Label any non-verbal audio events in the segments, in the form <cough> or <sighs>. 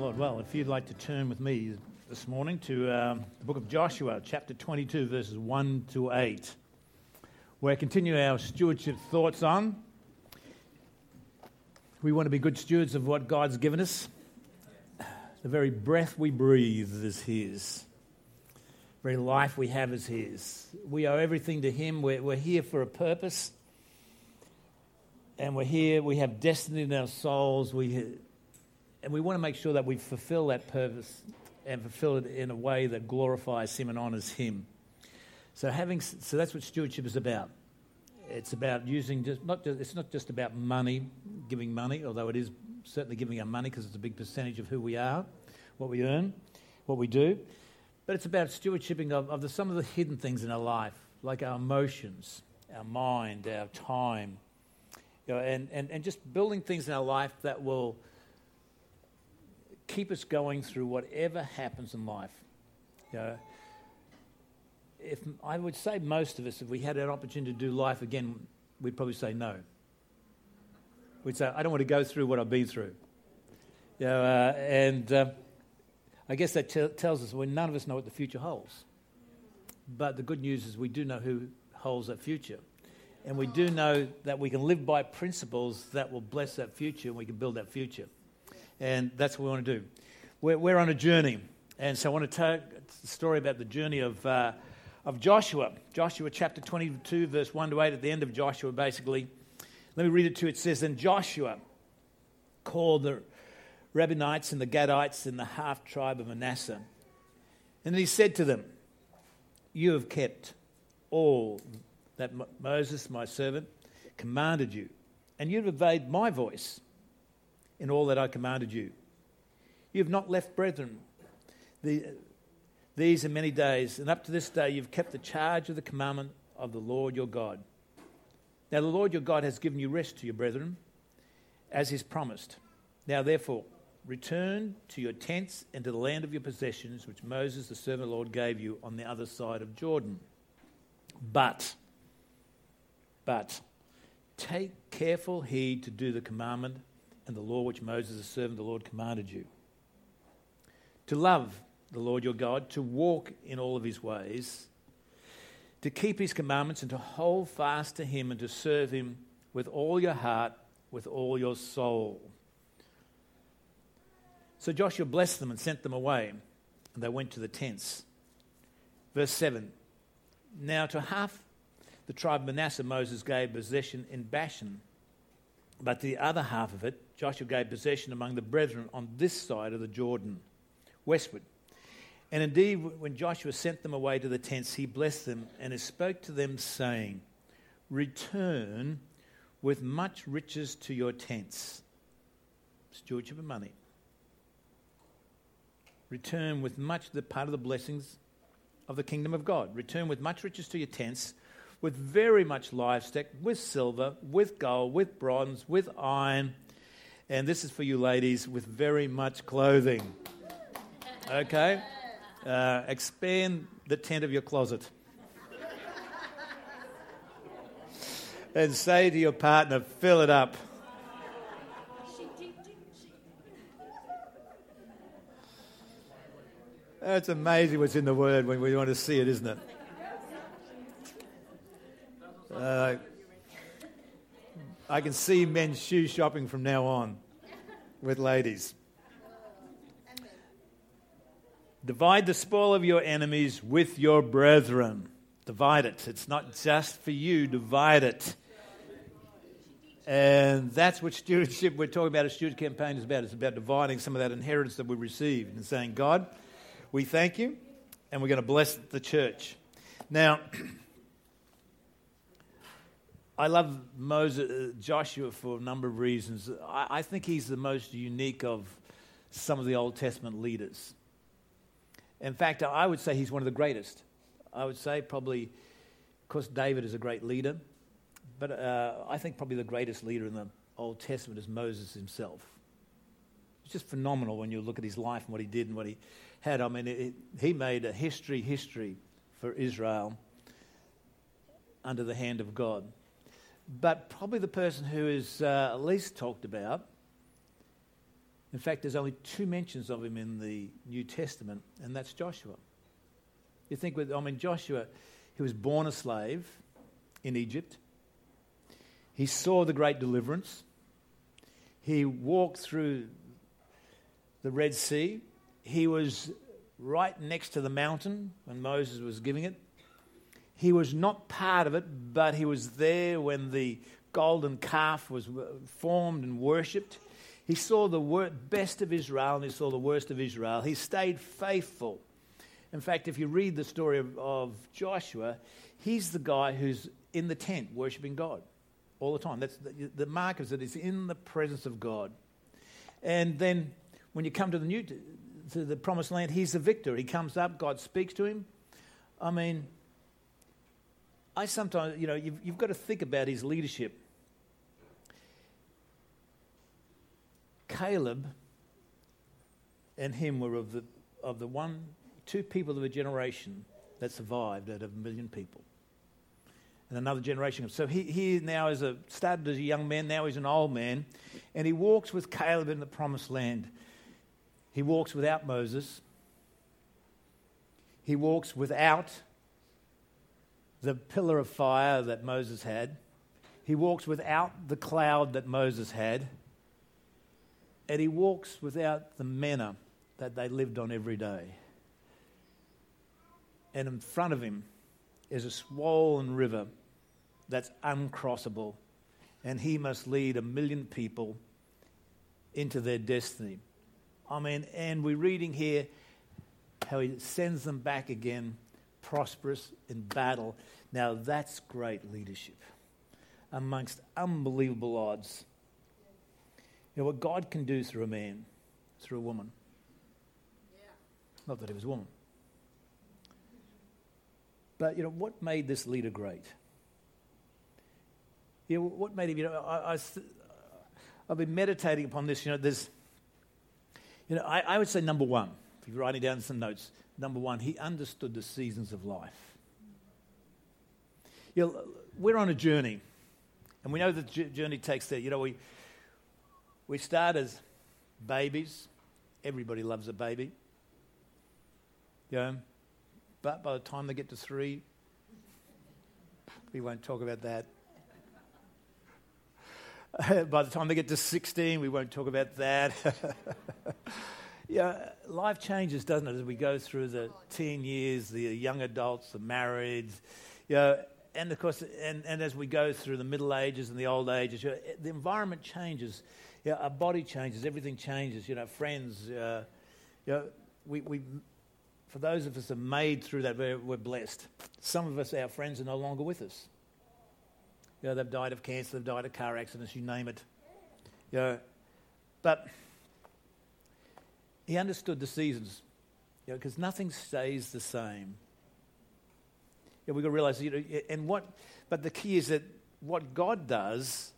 Lord. Well, if you'd like to turn with me this morning to um, the book of Joshua, chapter 22, verses 1 to 8, where I continue our stewardship thoughts on. We want to be good stewards of what God's given us. The very breath we breathe is His. The very life we have is His. We owe everything to Him. We're, we're here for a purpose. And we're here, we have destiny in our souls. We, and we want to make sure that we fulfill that purpose and fulfill it in a way that glorifies Him and honors Him. So, having, so that's what stewardship is about. It's about using just not just, it's not just about money, giving money, although it is certainly giving our money because it's a big percentage of who we are, what we earn, what we do. But it's about stewardshiping of, of the, some of the hidden things in our life, like our emotions, our mind, our time, you know, and, and, and just building things in our life that will keep us going through whatever happens in life. You know, if I would say most of us, if we had an opportunity to do life again, we'd probably say no. We'd say, I don't want to go through what I've been through. You know, uh, and uh, I guess that t- tells us when none of us know what the future holds. But the good news is we do know who holds that future. And we do know that we can live by principles that will bless that future and we can build that future. And that's what we want to do. We're, we're on a journey. And so I want to tell the story about the journey of, uh, of Joshua. Joshua chapter 22, verse 1 to 8, at the end of Joshua, basically. Let me read it to you. It says, Then Joshua called the Reubenites and the Gadites and the half tribe of Manasseh. And he said to them, You have kept all that Moses, my servant, commanded you, and you have obeyed my voice in all that I commanded you. You have not left brethren the, these in many days, and up to this day you've kept the charge of the commandment of the Lord your God. Now the Lord your God has given you rest to your brethren, as he's promised. Now therefore, return to your tents and to the land of your possessions, which Moses the servant of the Lord gave you on the other side of Jordan. But, but, take careful heed to do the commandment and the law which Moses, the servant of the Lord, commanded you. To love the Lord your God, to walk in all of his ways, to keep his commandments, and to hold fast to him and to serve him with all your heart, with all your soul. So Joshua blessed them and sent them away, and they went to the tents. Verse 7 Now to half the tribe of Manasseh Moses gave possession in Bashan, but the other half of it Joshua gave possession among the brethren on this side of the Jordan, westward. And indeed, when Joshua sent them away to the tents, he blessed them and spoke to them, saying, Return with much riches to your tents. Stewardship of money. Return with much the part of the blessings of the kingdom of God. Return with much riches to your tents, with very much livestock, with silver, with gold, with bronze, with iron and this is for you ladies with very much clothing. Okay? Uh, expand the tent of your closet. and say to your partner, fill it up. It's amazing what's in the word when we want to see it, isn't it? Uh, I can see men's shoe shopping from now on with ladies. Divide the spoil of your enemies with your brethren. Divide it. It's not just for you, divide it. And that's what stewardship, we're talking about a steward campaign is about. It's about dividing some of that inheritance that we received and saying, God, we thank you, and we're going to bless the church. Now, <clears throat> I love Moses, uh, Joshua for a number of reasons. I, I think he's the most unique of some of the Old Testament leaders. In fact, I would say he's one of the greatest. I would say probably, of course, David is a great leader, but uh, I think probably the greatest leader in the Old Testament is Moses himself. It's just phenomenal when you look at his life and what he did and what he had. I mean, it, he made a history, history for Israel under the hand of God. But probably the person who is uh, least talked about In fact, there's only two mentions of him in the New Testament, and that's Joshua. You think with, I mean, Joshua, he was born a slave in Egypt. He saw the great deliverance. He walked through the Red Sea. He was right next to the mountain when Moses was giving it. He was not part of it, but he was there when the golden calf was uh, formed and worshipped. He saw the best of Israel and he saw the worst of Israel. He stayed faithful. In fact, if you read the story of, of Joshua, he's the guy who's in the tent worshiping God all the time. That's the, the mark is that he's in the presence of God. And then when you come to the new to the promised land, he's the victor. He comes up, God speaks to him. I mean, I sometimes, you know, you've, you've got to think about his leadership. Caleb and him were of the, of the one, two people of a generation that survived out of a million people. And another generation. So he, he now is a, started as a young man, now he's an old man. And he walks with Caleb in the promised land. He walks without Moses. He walks without the pillar of fire that Moses had. He walks without the cloud that Moses had and he walks without the manna that they lived on every day. And in front of him is a swollen river that's uncrossable, and he must lead a million people into their destiny. I mean, and we're reading here how he sends them back again, prosperous in battle. Now, that's great leadership amongst unbelievable odds. You know, what God can do through a man, through a woman. Yeah. Not that he was a woman. But, you know, what made this leader great? You know, what made him, you know, I, I, have been meditating upon this. You know, there's, you know, I, I would say number one, if you're writing down some notes, number one, he understood the seasons of life. You know, we're on a journey, and we know that the journey takes there. You know, we, we start as babies. Everybody loves a baby. You know, but by the time they get to three, we won't talk about that. <laughs> by the time they get to 16, we won't talk about that. <laughs> yeah, life changes, doesn't it, as we go through the teen years, the young adults, the marrieds, you know, and of course, and, and as we go through the middle ages and the old ages, you know, the environment changes you know, our body changes, everything changes. You know, friends, uh, you know, we, we, for those of us that are made through that, we're, we're blessed. Some of us, our friends, are no longer with us. You know, they've died of cancer, they've died of car accidents, you name it. You know, but he understood the seasons, you know, because nothing stays the same. Yeah, we've got to realize, you know, and what, but the key is that what God does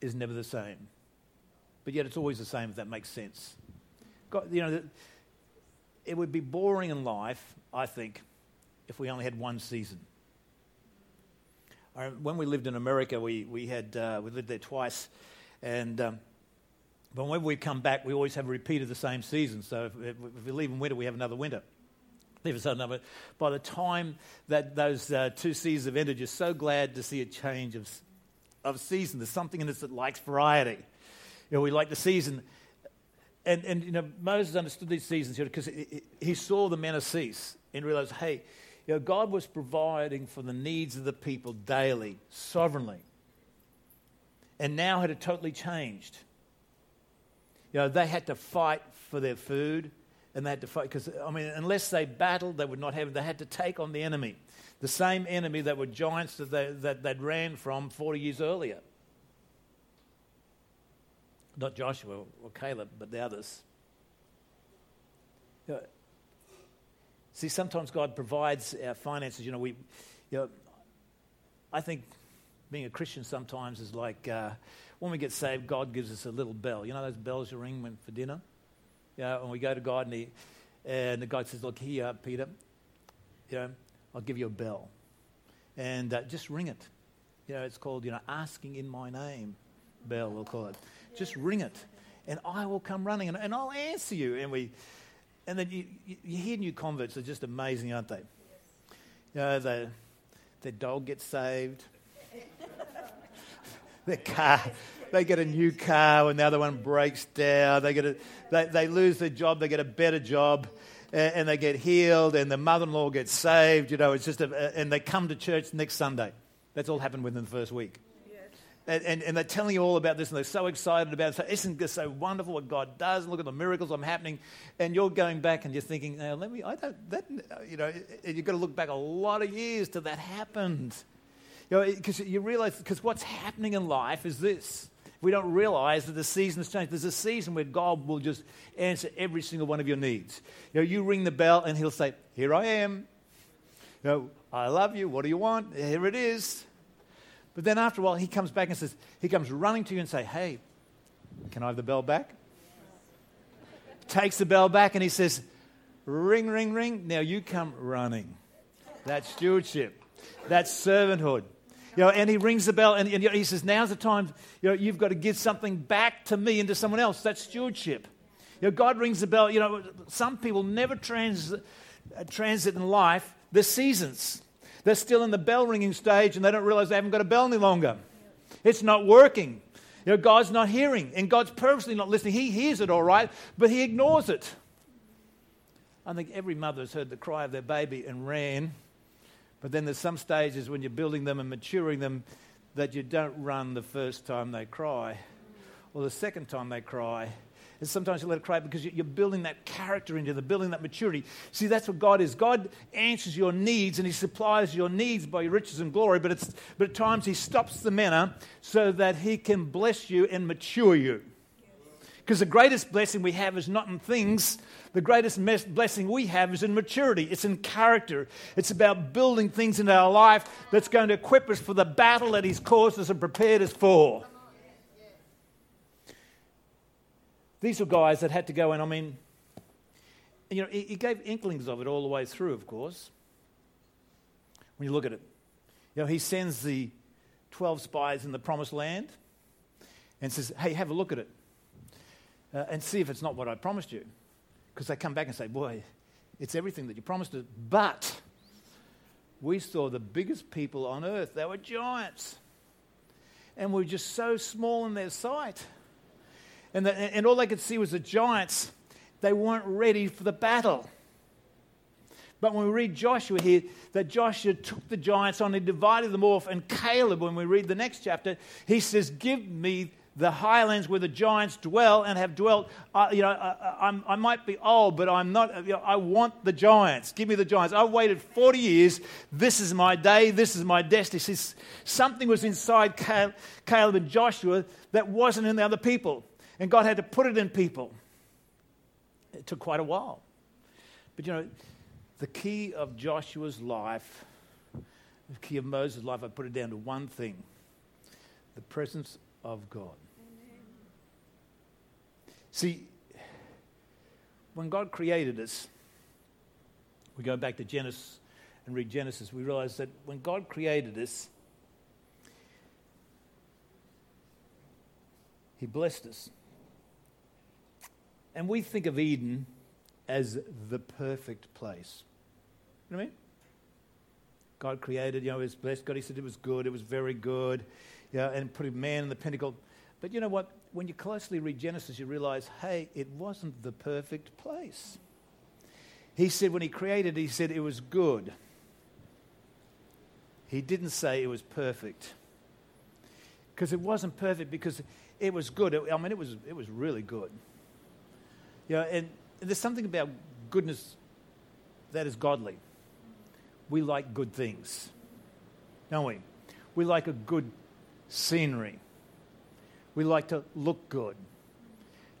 is never the same but yet it's always the same, if that makes sense. God, you know, it would be boring in life, I think, if we only had one season. When we lived in America, we, we, had, uh, we lived there twice, and um, but whenever we come back, we always have a repeat of the same season. So if, if, we leave in winter, we have another winter. Leave us another. By the time that those uh, two seasons have ended, you're so glad to see a change of, of season. There's something in us that likes variety. You know, we like the season. And, and you know, Moses understood these seasons because he, saw the manna cease and realized, hey, you know, God was providing for the needs of the people daily, sovereignly. And now it had totally changed. You know, they had to fight for their food and they had to fight because, I mean, unless they battled, they would not have, they had to take on the enemy. The same enemy that were giants that, they, that they'd ran from 40 years earlier not Joshua or Caleb, but the others. You know, see, sometimes God provides our finances. You know, we, you know, I think being a Christian sometimes is like uh, when we get saved, God gives us a little bell. You know those bells you ring when, for dinner? Yeah, you know, and we go to God and, he, and the God says, Look, here, Peter, you know, I'll give you a bell. And uh, just ring it. You know, it's called, you know, asking in my name bell, we'll call it. Just ring it. and I will come running and, and I'll answer you. And, we, and then you, you, you hear new converts are just amazing, aren't they? You know, the, their dog gets saved, their car, they get a new car when the other one breaks down, they, get a, they, they lose their job, they get a better job and, and they get healed, and the mother-in-law gets saved. You know, it's just a, and they come to church next Sunday. That's all happened within the first week. And, and, and, they're telling you all about this, and they're so excited about it. So, isn't this so wonderful what God does? Look at the miracles I'm happening. And you're going back and you're thinking, now, let me, I don't, that, you know, you've got to look back a lot of years till that happened. You know, because you realize, because what's happening in life is this we don't realize that the seasons change. There's a season where God will just answer every single one of your needs. You know, you ring the bell and He'll say, Here I am. You know, I love you. What do you want? Here it is. But then after a while, He comes back and says, He comes running to you and say, Hey, can I have the bell back? Takes the bell back and He says, Ring, ring, ring. Now you come running. That's stewardship. That's servanthood. You know, and he rings the bell and, and he says, Now's the time, you know, you've got to give something back to me and to someone else. That's stewardship. You know, God rings the bell. You know, some people never trans, uh, transit in life the seasons. They're still in the bell ringing stage and they don't realize they haven't got a bell any longer. It's not working. You know, God's not hearing and God's purposely not listening. He hears it all right, but he ignores it. I think every mother has heard the cry of their baby and ran but then there's some stages when you're building them and maturing them that you don't run the first time they cry or the second time they cry. And sometimes you let it cry because you're building that character into them, building that maturity. See, that's what God is. God answers your needs and He supplies your needs by riches and glory, but, it's, but at times He stops the manna so that He can bless you and mature you. Because the greatest blessing we have is not in things. The greatest mes- blessing we have is in maturity. It's in character. It's about building things in our life that's going to equip us for the battle that He's caused us and prepared us for. These were guys that had to go in. I mean, you know, he, he gave inklings of it all the way through, of course. When you look at it, you know, he sends the 12 spies in the promised land and says, hey, have a look at it uh, and see if it's not what I promised you. Because they come back and say, Boy, it's everything that you promised us. But we saw the biggest people on earth. They were giants. And we were just so small in their sight. And, the, and all they could see was the giants. They weren't ready for the battle. But when we read Joshua here, that Joshua took the giants on, he divided them off. And Caleb, when we read the next chapter, he says, Give me the highlands where the giants dwell and have dwelt. Uh, you know, I, I, might be old, but I'm not. You know, I want the giants. Give me the giants. I've waited 40 years. This is my day. This is my destiny. See, something was inside Caleb and Joshua that wasn't in the other people, and God had to put it in people. It took quite a while, but you know, the key of Joshua's life, the key of Moses' life, I put it down to one thing: the presence of God. See, when God created us, we go back to Genesis and read Genesis, we realize that when God created us, He blessed us. And we think of Eden as the perfect place. You know what I mean? God created, you know, it was blessed. God, He said it was good, it was very good, you know, and put a man in the pinnacle. But you know what? When you closely read Genesis, you realize, hey, it wasn't the perfect place. He said, when he created, he said it was good. He didn't say it was perfect. Because it wasn't perfect, because it was good. I mean, it was, it was really good. You know, and there's something about goodness that is godly. We like good things, don't we? We like a good scenery. We like to look good.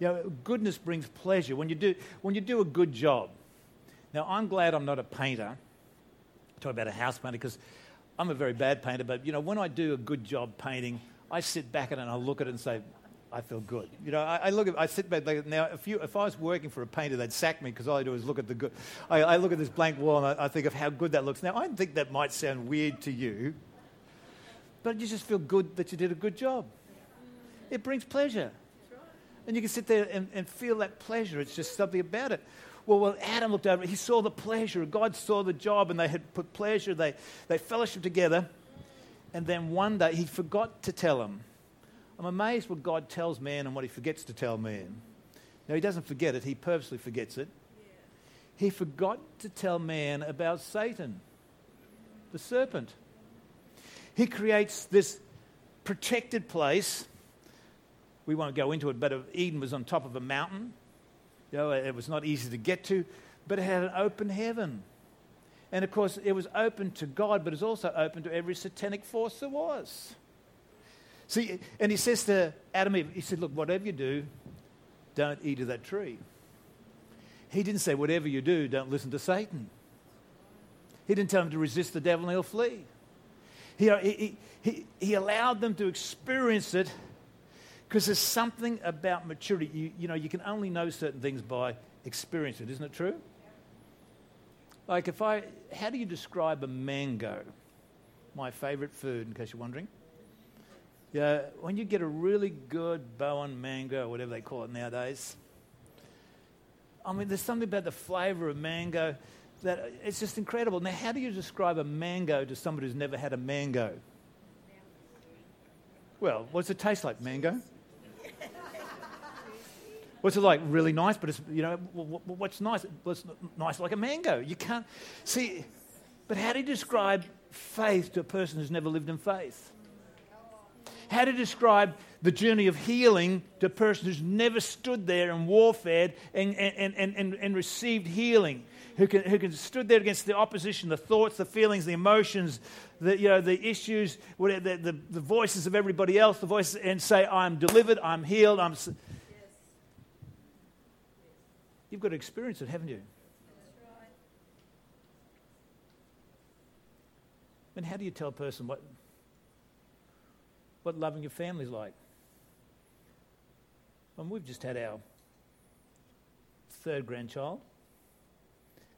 You know, goodness brings pleasure when you do, when you do a good job. Now, I'm glad I'm not a painter. Talk about a house painter because I'm a very bad painter, but you know, when I do a good job painting, I sit back at it and I look at it and say, I feel good. You know, I, I look at, I sit back like, now. If you, if I was working for a painter, they'd sack me because all I do is look at the good. I, I look at this blank wall and I, I, think of how good that looks. Now, I think that might sound weird to you, but you just feel good that you did a good job. It brings pleasure. And you can sit there and, and feel that pleasure. It's just something about it. Well, when Adam looked over, he saw the pleasure. God saw the job, and they had put pleasure. They, they fellowship together. And then one day, he forgot to tell him. I'm amazed what God tells man and what he forgets to tell man. Now, he doesn't forget it, he purposely forgets it. He forgot to tell man about Satan, the serpent. He creates this protected place. We won't go into it, but Eden was on top of a mountain. You know, it was not easy to get to, but it had an open heaven. And of course, it was open to God, but it was also open to every satanic force there was. See, and he says to Adam he said, Look, whatever you do, don't eat of that tree. He didn't say, Whatever you do, don't listen to Satan. He didn't tell them to resist the devil and he'll flee. He, he, he, he allowed them to experience it because there's something about maturity. You, you know, you can only know certain things by experience it, isn't it true? Like if I, how do you describe a mango? My favorite food, in case you're wondering. Yeah, when you get a really good Bowen mango, or whatever they call it nowadays. I mean, there's something about the flavour of mango that it's just incredible. Now, how do you describe a mango to somebody who's never had a mango? Well, what's it taste like, mango? What's it like? Really nice, but it's, you know, what's nice? What's nice like a mango? You can't see, but how do you describe faith to a person who's never lived in faith? How to describe the journey of healing to a person who's never stood there and warfared and, and, and, and, and received healing, who can, who can stood there against the opposition, the thoughts, the feelings, the emotions, the, you know, the issues, the, the, the voices of everybody else, the voices, and say, I'm delivered, I'm healed, I'm. You've got to experience it, haven't you? Right. And how do you tell a person what, what loving your family is like? And we've just had our third grandchild.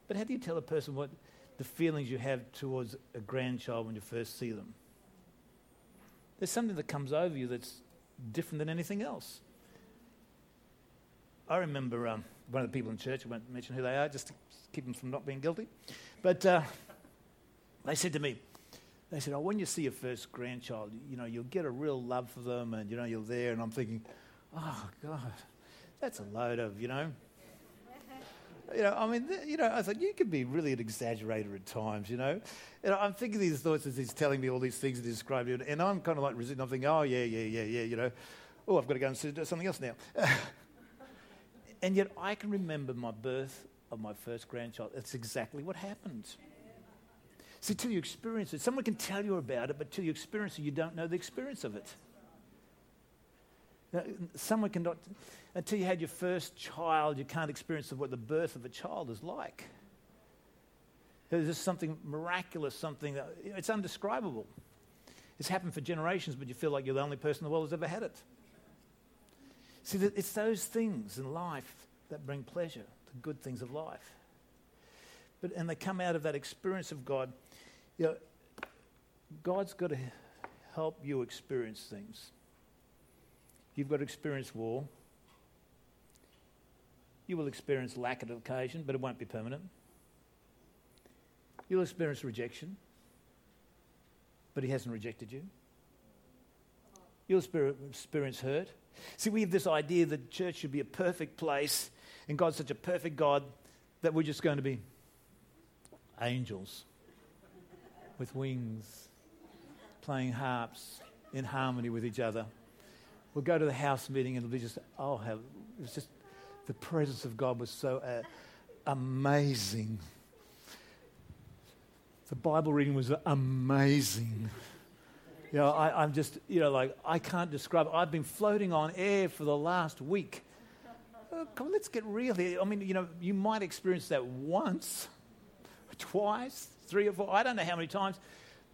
But how do you tell a person what the feelings you have towards a grandchild when you first see them? There's something that comes over you that's different than anything else. I remember um, one of the people in church, I won't mention who they are, just to keep them from not being guilty. But uh, they said to me, they said, oh, when you see your first grandchild, you know, you'll get a real love for them and, you know, you're there. And I'm thinking, oh, God, that's a load of, you know. <laughs> You know, I mean, you know, I thought you can be really an exaggerator at times, you know. And I'm thinking these thoughts as he's telling me all these things and describing it, and I'm kind of like resisting. I'm thinking, oh yeah, yeah, yeah, yeah, you know. Oh, I've got to go and do something else now. <laughs> and yet I can remember my birth of my first grandchild. That's exactly what happened. See, till you experience it, someone can tell you about it, but till you experience it, you don't know the experience of it. Someone cannot, until you had your first child, you can't experience what the birth of a child is like. There's just something miraculous, something that it's undescribable. It's happened for generations, but you feel like you're the only person in the world who's ever had it. See, it's those things in life that bring pleasure, the good things of life. But, and they come out of that experience of God you know, God's got to help you experience things. You've got to experience war. You will experience lack at occasion, but it won't be permanent. You'll experience rejection, but He hasn't rejected you. You'll experience hurt. See, we have this idea that church should be a perfect place, and God's such a perfect God that we're just going to be angels with wings, playing harps in harmony with each other. We'll go to the house meeting and it'll be just, oh, how, it was just, the presence of God was so uh, amazing. The Bible reading was amazing. You know, I, am just, you know, like, I can't describe. I've been floating on air for the last week. Oh, come on, let's get real here. I mean, you know, you might experience that once, <laughs> twice, three or four, I don't know how many times,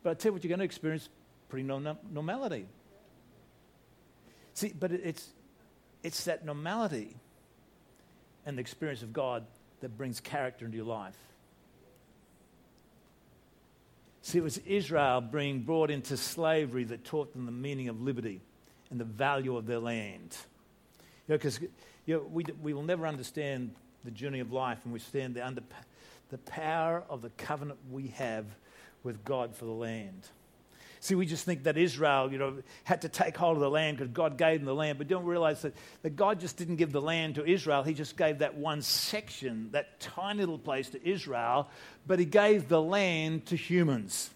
but I tell you what, you're going to experience pretty normality. See, but it's, it's that normality and the experience of God that brings character into your life. See, it was Israel being brought into slavery that taught them the meaning of liberty and the value of their land. Because you know, we, we will never understand the journey of life and we stand under the power of the covenant we have with God for the land. See, we just think that Israel, you know, had to take hold of the land because God gave them the land, but don't realize that, that God just didn't give the land to Israel. He just gave that one section, that tiny little place to Israel, but He gave the land to humans.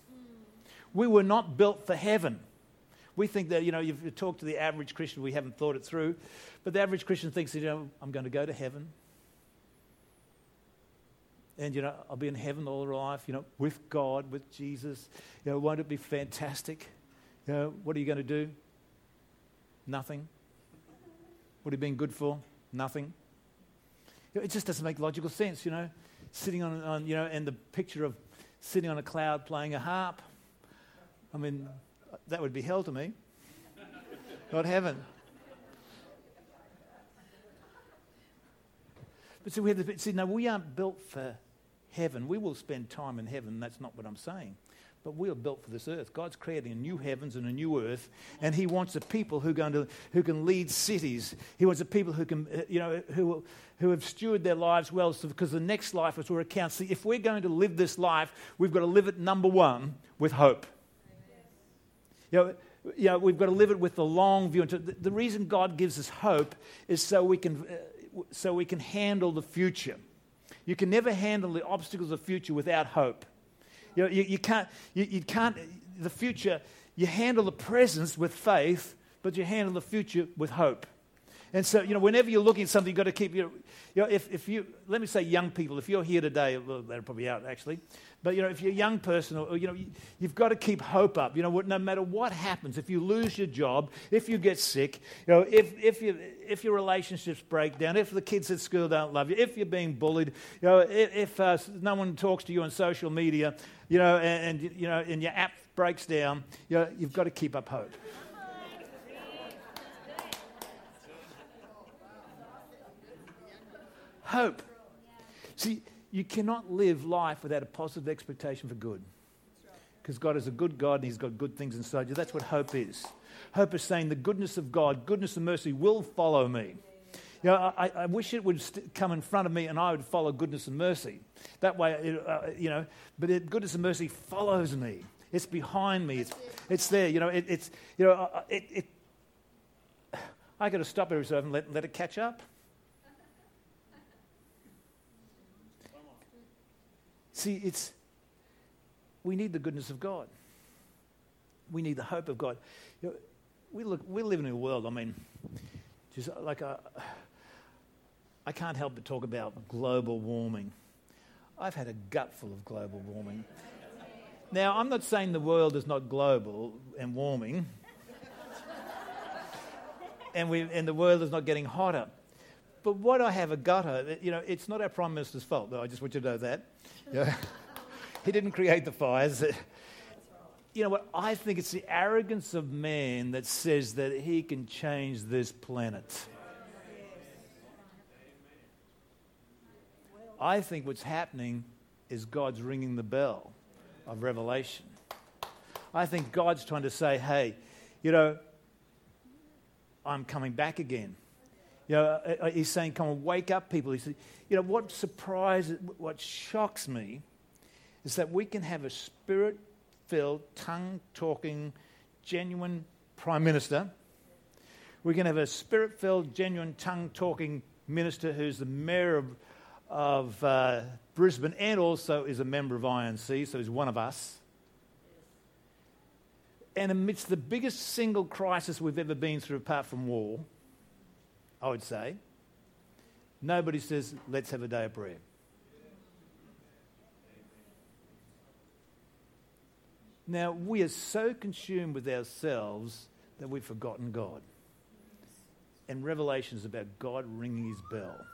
We were not built for heaven. We think that, you know, if you talk to the average Christian, we haven't thought it through, but the average Christian thinks, you know, I'm going to go to heaven and you know I'll be in heaven all my life, you know, with God, with Jesus. You know, won't it be fantastic? You know, what are you going to do? Nothing. What have you been good for? Nothing. You know, it just doesn't make logical sense, you know. Sitting on, on, you know, and the picture of sitting on a cloud playing a harp. I mean, that would be hell to me. Not heaven. But see, we have the, see, no, we aren't built for heaven. We will spend time in heaven. That's not what I'm saying. But we are built for this earth. God's creating a new heavens and a new earth, and He wants a people who, going to, who can lead cities. He wants a people who can, uh, you know, who, who have stewarded their lives well, so, because the next life is where it counts. See, if we're going to live this life, we've got to live it number one with hope. You know, you know, we've got to live it with the long view. The, reason God gives us hope is so we can, uh, so we can handle the future. You can never handle the obstacles of the future without hope. You, know, you, you, can't, you, you can't, the future, you handle the presence with faith, but you handle the future with hope. And so, you know, whenever you're looking at something, you've got to keep, you know, you know if, if you, let me say young people, if you're here today, well, they're probably out actually, but, you know, if you're a young person, or, you know, you, have got to keep hope up. You know, no matter what happens, if you lose your job, if you get sick, you know, if, if, you, if your relationships break down, if the kids at school don't love you, if you're being bullied, you know, if, if uh, no one talks to you on social media, you know, and, and, you know, and your app breaks down, you know, you've got to keep up hope. Hope. See, you cannot live life without a positive expectation for good. Because God is a good God and He's got good things inside you. That's what hope is. Hope is saying the goodness of God, goodness and mercy will follow me. You know, I, I wish it would st- come in front of me and I would follow goodness and mercy. That way, it, uh, you know, but it, goodness and mercy follows me. It's behind me. It's, it's there. You know, it, it's, you know, uh, it, it I got to stop every so often and let, let it catch up. See, it's, we need the goodness of God. We need the hope of God. You know, we, look, we live in a world, I mean, just like I, I can't help but talk about global warming. I've had a gutful of global warming. Now, I'm not saying the world is not global and warming, and, we, and the world is not getting hotter. But what I have a gutter, you know, it's not our Prime Minister's fault, though. I just want you to know that. Yeah. <laughs> he didn't create the fires. <laughs> You know what? I think it's the arrogance of man that says that he can change this planet. I think what's happening is God's ringing the bell of revelation. I think God's trying to say, hey, you know, I'm coming back again. You know, uh, uh, he's saying, come on, wake up, people. He said, you know, what surprises, what shocks me is that we can have a spirit filled, tongue talking, genuine prime minister. We can have a spirit filled, genuine, tongue talking minister who's the mayor of, of uh, Brisbane and also is a member of INC, so he's one of us. And amidst the biggest single crisis we've ever been through, apart from war, I would say. Nobody says, let's have a day of prayer. Now, we are so consumed with ourselves that we've forgotten God. And Revelation is about God ringing his bell.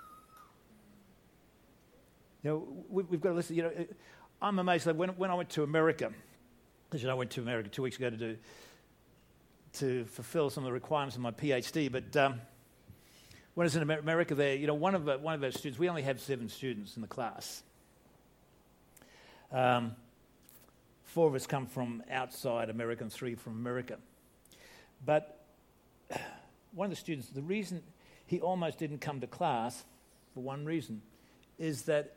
You know, we, have got to listen. You know, I'm amazed. Like when, when I went to America, as you know, I went to America two weeks ago to do to fulfill some of the requirements of my PhD, but um, was in America there, you know, one of, one of our students, we only have seven students in the class. Um, four of us come from outside America and three from America. But <sighs> one of the students, the reason he almost didn't come to class for one reason, is that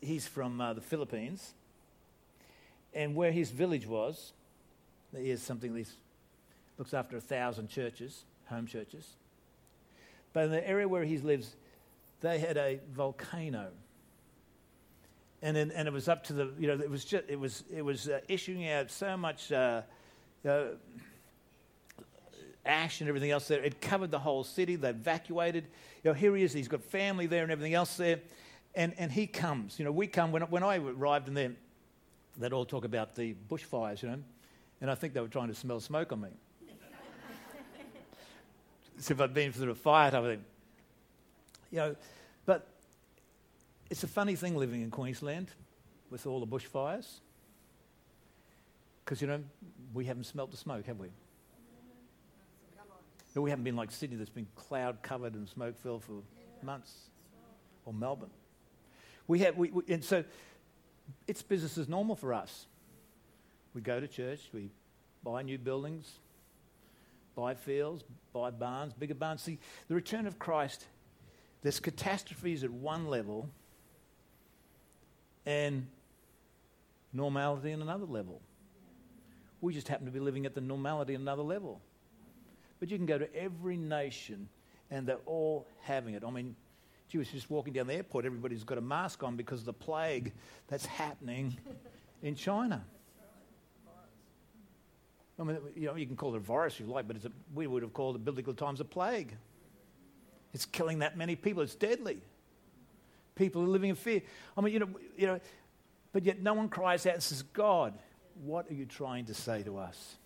he's from uh, the Philippines, and where his village was, he has something that looks after a thousand churches, home churches. But in the area where he lives, they had a volcano. And, then, and it was up to the, you know, it was just, it was, it was uh, issuing out so much uh, uh, ash and everything else there. It covered the whole city. They evacuated. You know, here he is. He's got family there and everything else there. And, and he comes. You know, we come. When, when I arrived in there, they'd all talk about the bushfires, you know. And I think they were trying to smell smoke on me. As if I'd been through a fire of thing. You know, but it's a funny thing living in Queensland with all the bushfires. Because, you know, we haven't smelt the smoke, have we? No, we haven't been like Sydney that's been cloud covered and smoke filled for months, or Melbourne. We have, we, we, and so it's business as normal for us. We go to church, we buy new buildings, buy fields, buy barns, bigger barns. See, the return of Christ, there's catastrophes at one level and normality at another level. We just happen to be living at the normality at another level. But you can go to every nation and they're all having it. I mean, was just walking down the airport, everybody's got a mask on because of the plague that's happening in China. I mean, you know, you can call it a virus if you like, but a, we would have called it biblical times a plague. It's killing that many people. It's deadly. People are living in fear. I mean, you know, you know, but yet no one cries out and says, God, what are you trying to say to us?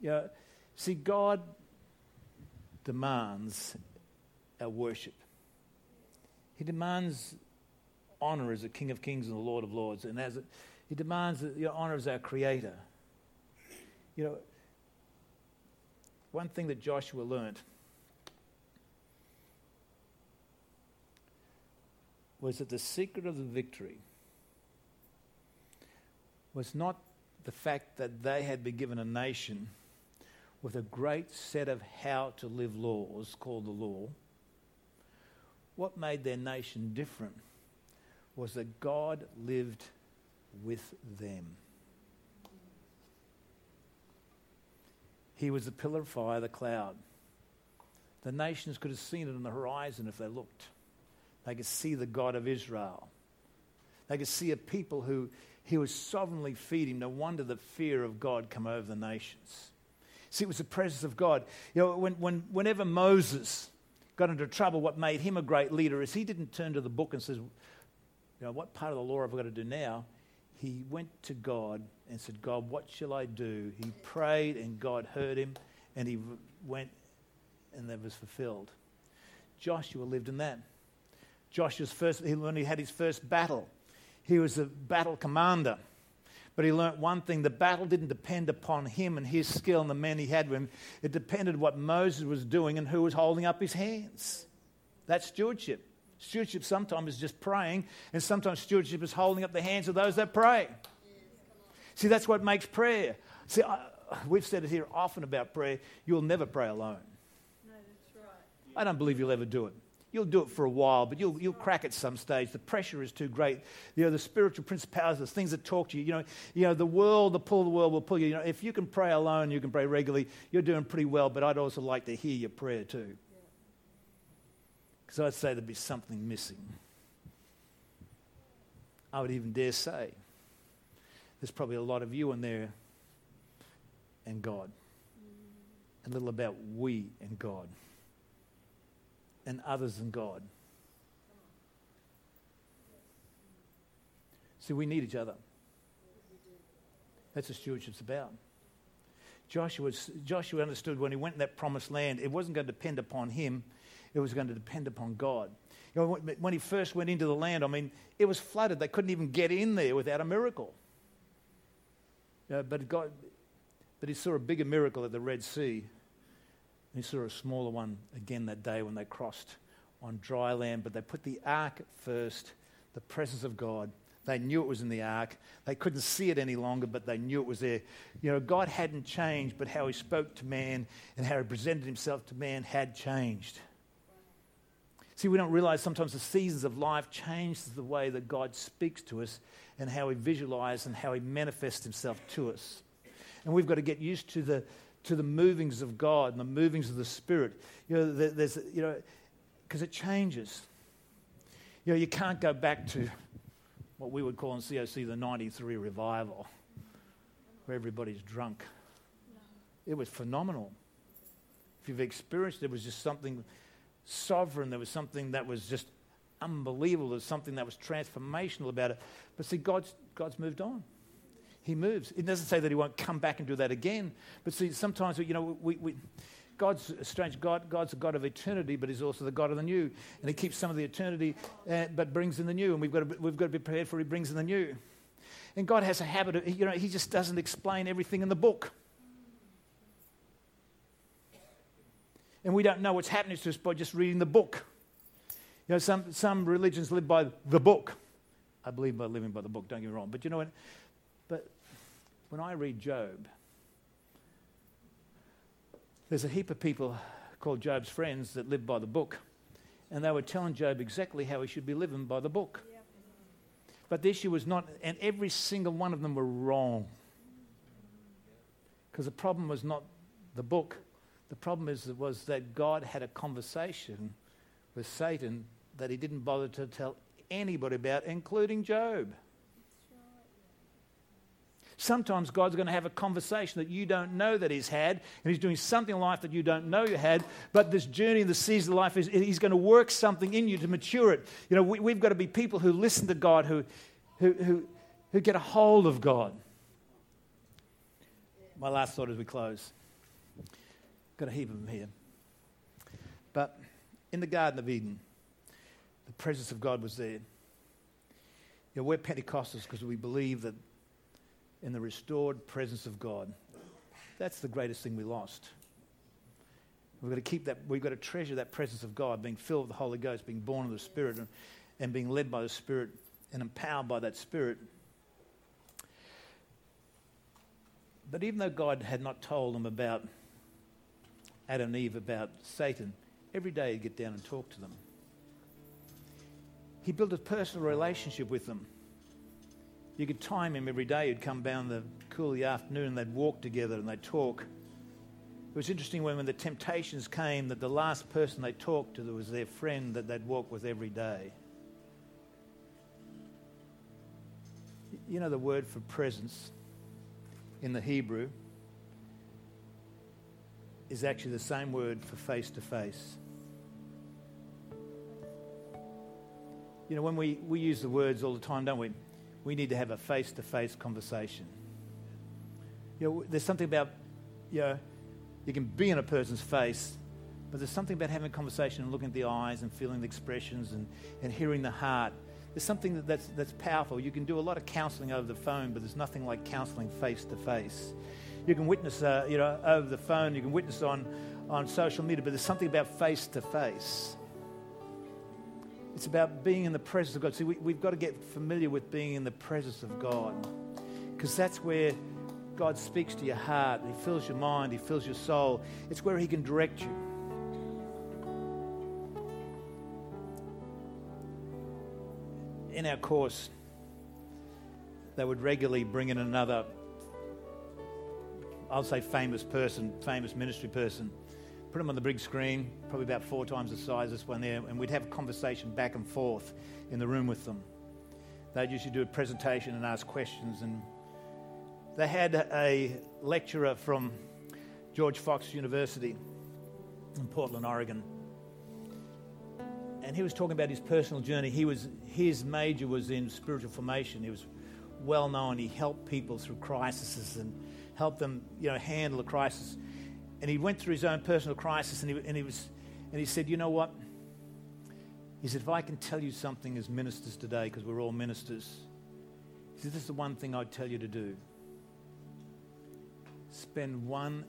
You know, see, God demands our worship. He demands honor as a King of Kings and the Lord of Lords, and as a, He demands the honor as our Creator. You know, one thing that Joshua learned was that the secret of the victory was not the fact that they had been given a nation with a great set of how to live laws called the law. What made their nation different was that God lived with them. He was the pillar of fire, the cloud. The nations could have seen it on the horizon if they looked. They could see the God of Israel. They could see a people who he was sovereignly feeding. No wonder the fear of God come over the nations. See, it was the presence of God. You know, when, when, whenever Moses got into trouble, what made him a great leader is he didn't turn to the book and says, you know, what part of the law have I got to do now? He went to God and said, God, what shall I do? He prayed and God heard him and he went and that was fulfilled. Joshua lived in that. Joshua's first, he, when he had his first battle, he was a battle commander. But he learnt one thing the battle didn't depend upon him and his skill and the men he had with him. It depended what Moses was doing and who was holding up his hands. That's stewardship. Stewardship sometimes is just praying, and sometimes stewardship is holding up the hands of those that pray. See, that's what makes prayer. See, I, we've said it here often about prayer. You'll never pray alone. No, that's right. I don't believe you'll ever do it. You'll do it for a while, but you'll, you'll crack at some stage. The pressure is too great. You know, the spiritual principalities, the things that talk to you, you know, you know, the world, the pull of the world will pull you. You know, if you can pray alone, you can pray regularly, you're doing pretty well, but I'd also like to hear your prayer too. Because I'd say there'd be something missing. I would even dare say there's probably a lot of you in there and God. A little about we and God and others and God. See, we need each other. That's what stewardship's about. Joshua, Joshua understood when he went in that promised land, it wasn't going to depend upon him, it was going to depend upon God. You know, when he first went into the land, I mean, it was flooded. They couldn't even get in there without a miracle. You know, but, God, but he saw a bigger miracle at the Red Sea he saw a smaller one again that day when they crossed on dry land, but they put the ark first, the presence of God, They knew it was in the ark. They couldn't see it any longer, but they knew it was there. You know, God hadn't changed, but how he spoke to man and how he presented himself to man had changed. See, we don't realize sometimes the seasons of life change the way that God speaks to us and how he visualizes and how he manifests himself to us. And we've got to get used to the, to the movings of God and the movings of the Spirit. You know, there's, you know, because it changes. You know, you can't go back to what we would call in COC the 93 revival, where everybody's drunk. It was phenomenal. If you've experienced it, it was just something sovereign. There was something that was just unbelievable. There was something that was transformational about it. But see, God's, God's moved on. He moves. It doesn't say that He won't come back and do that again. But see, sometimes, you know, we, we God's a strange God. God's a God of eternity, but He's also the God of the new. And He keeps some of the eternity, uh, but brings in the new. And we've got, to, we've got to be prepared for He brings in the new. And God has a habit of, you know, He just doesn't explain everything in the book. And we don't know what's happening to us by just reading the book. You know, some, some religions live by the book. I believe by living by the book, don't get me wrong. But you know what? But when I read Job, there's a heap of people called Job's friends that live by the book. And they were telling Job exactly how he should be living by the book. Yep. But the issue was not, and every single one of them were wrong. Because the problem was not the book, the problem is, was that God had a conversation with Satan that he didn't bother to tell anybody about, including Job. Sometimes God's going to have a conversation that you don't know that He's had, and He's doing something in life that you don't know you had. But this journey the season of life is He's going to work something in you to mature it. You know, we, have got to be people who listen to God, who, who, who, who get a hold of God. My last thought as we close. Got a heap of them here. But in the Garden of Eden, the presence of God was there. You know, we're Pentecostals because we believe that in the restored presence of God, that's the greatest thing we lost. We've got to keep that, we've got to treasure that presence of God, being filled with the Holy Ghost, being born of the Spirit, and, and being led by the Spirit and empowered by that Spirit. But even though God had not told them about Adam and Eve about Satan, every day he'd get down and talk to them. He built a personal relationship with them. You could time him every day. He'd come down the cool of the afternoon and they'd walk together and they'd talk. It was interesting when, when the temptations came that the last person they talked to was their friend that they'd walk with every day. You know the word for presence in the Hebrew is actually the same word for face to face. You know, when we, we use the words all the time, don't we? We need to have a face to face conversation. You know, there's something about, you know, you can be in a person's face, but there's something about having a conversation and looking at the eyes and feeling the expressions and, and hearing the heart. There's something that, that's, that's powerful. You can do a lot of counseling over the phone, but there's nothing like counseling face to face you can witness, uh, you know, over the phone, you can witness on, on social media, but there's something about face to face. It's about being in the presence of God. See, we, we've got to get familiar with being in the presence of God because that's where God speaks to your heart. He fills your mind, He fills your soul. It's where He can direct you. In our course, they would regularly bring in another I'll say famous person, famous ministry person, put them on the big screen, probably about four times the size this one there, and we'd have a conversation back and forth in the room with them. They'd usually do a presentation and ask questions, and they had a lecturer from George Fox University in Portland, Oregon. And he was talking about his personal journey. He was, his major was in spiritual formation. He was well known. He helped people through crises and help them, you know, handle a crisis. And he went through his own personal crisis, and he, and he was, and he said, you know what? He said, if I can tell you something as ministers today, because we're all ministers, he said, this is the one thing I'd tell you to do. Spend one,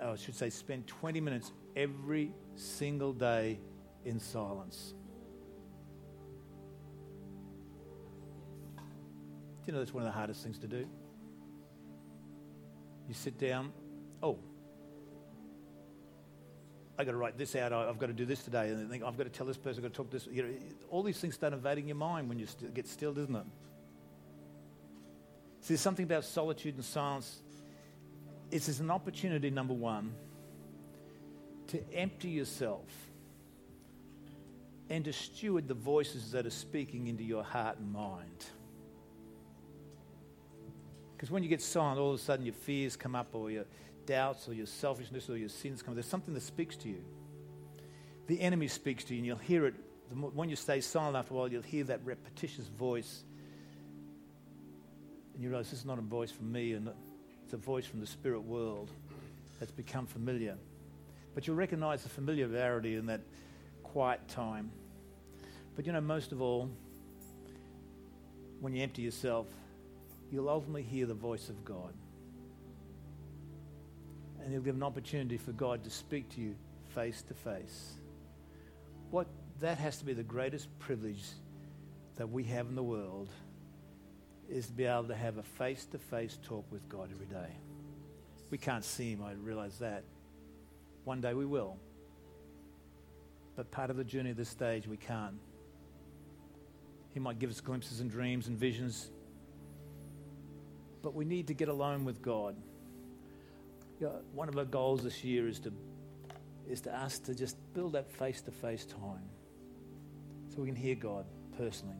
oh, I should say, spend 20 minutes every single day in silence. you know that's one of the hardest things to do? You sit down, oh, I've got to write this out, I've got to do this today, and think, I've got to tell this person, I've got to talk this. You know, all these things start invading your mind when you st- get still, doesn't it? See, there's something about solitude and silence. It's an opportunity, number one, to empty yourself and to steward the voices that are speaking into your heart and mind. Because when you get silent, all of a sudden your fears come up, or your doubts, or your selfishness, or your sins come. There's something that speaks to you. The enemy speaks to you, and you'll hear it. When you stay silent after a while, you'll hear that repetitious voice. And you realize this is not a voice from me, and it's a voice from the spirit world that's become familiar. But you'll recognize the familiarity in that quiet time. But you know, most of all, when you empty yourself, you'll ultimately hear the voice of God. And you'll give an opportunity for God to speak to you face to face. What that has to be the greatest privilege that we have in the world is to be able to have a face to face talk with God every day. We can't see Him, I realize that. One day we will. But part of the journey of this stage, we can't. He might give us glimpses and dreams and visions. But we need to get alone with God. You know, one of our goals this year is to, is to us to just build that face to face time so we can hear God personally.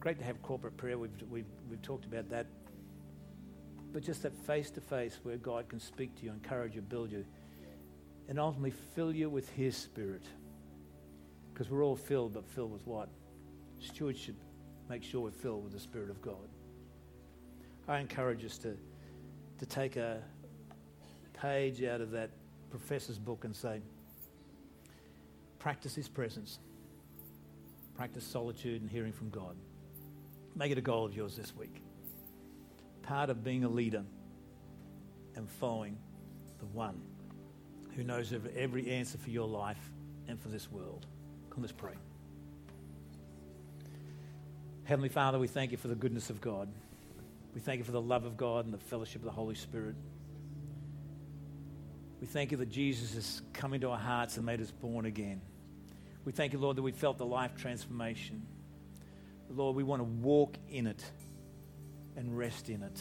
Great to have corporate prayer. We've, we've, we've talked about that. But just that face to face where God can speak to you, encourage you, build you, and ultimately fill you with His Spirit. Because we're all filled, but filled with what? Stewards should make sure we're filled with the Spirit of God. I encourage us to, to take a page out of that professor's book and say, practice His presence, practice solitude and hearing from God. Make it a goal of yours this week. Part of being a leader and following the one who knows every answer for your life and for this world. Come, let's pray. Heavenly Father, we thank you for the goodness of God. We thank you for the love of God and the fellowship of the Holy Spirit. We thank you that Jesus has come into our hearts and made us born again. We thank you, Lord, that we felt the life transformation. Lord, we want to walk in it and rest in it.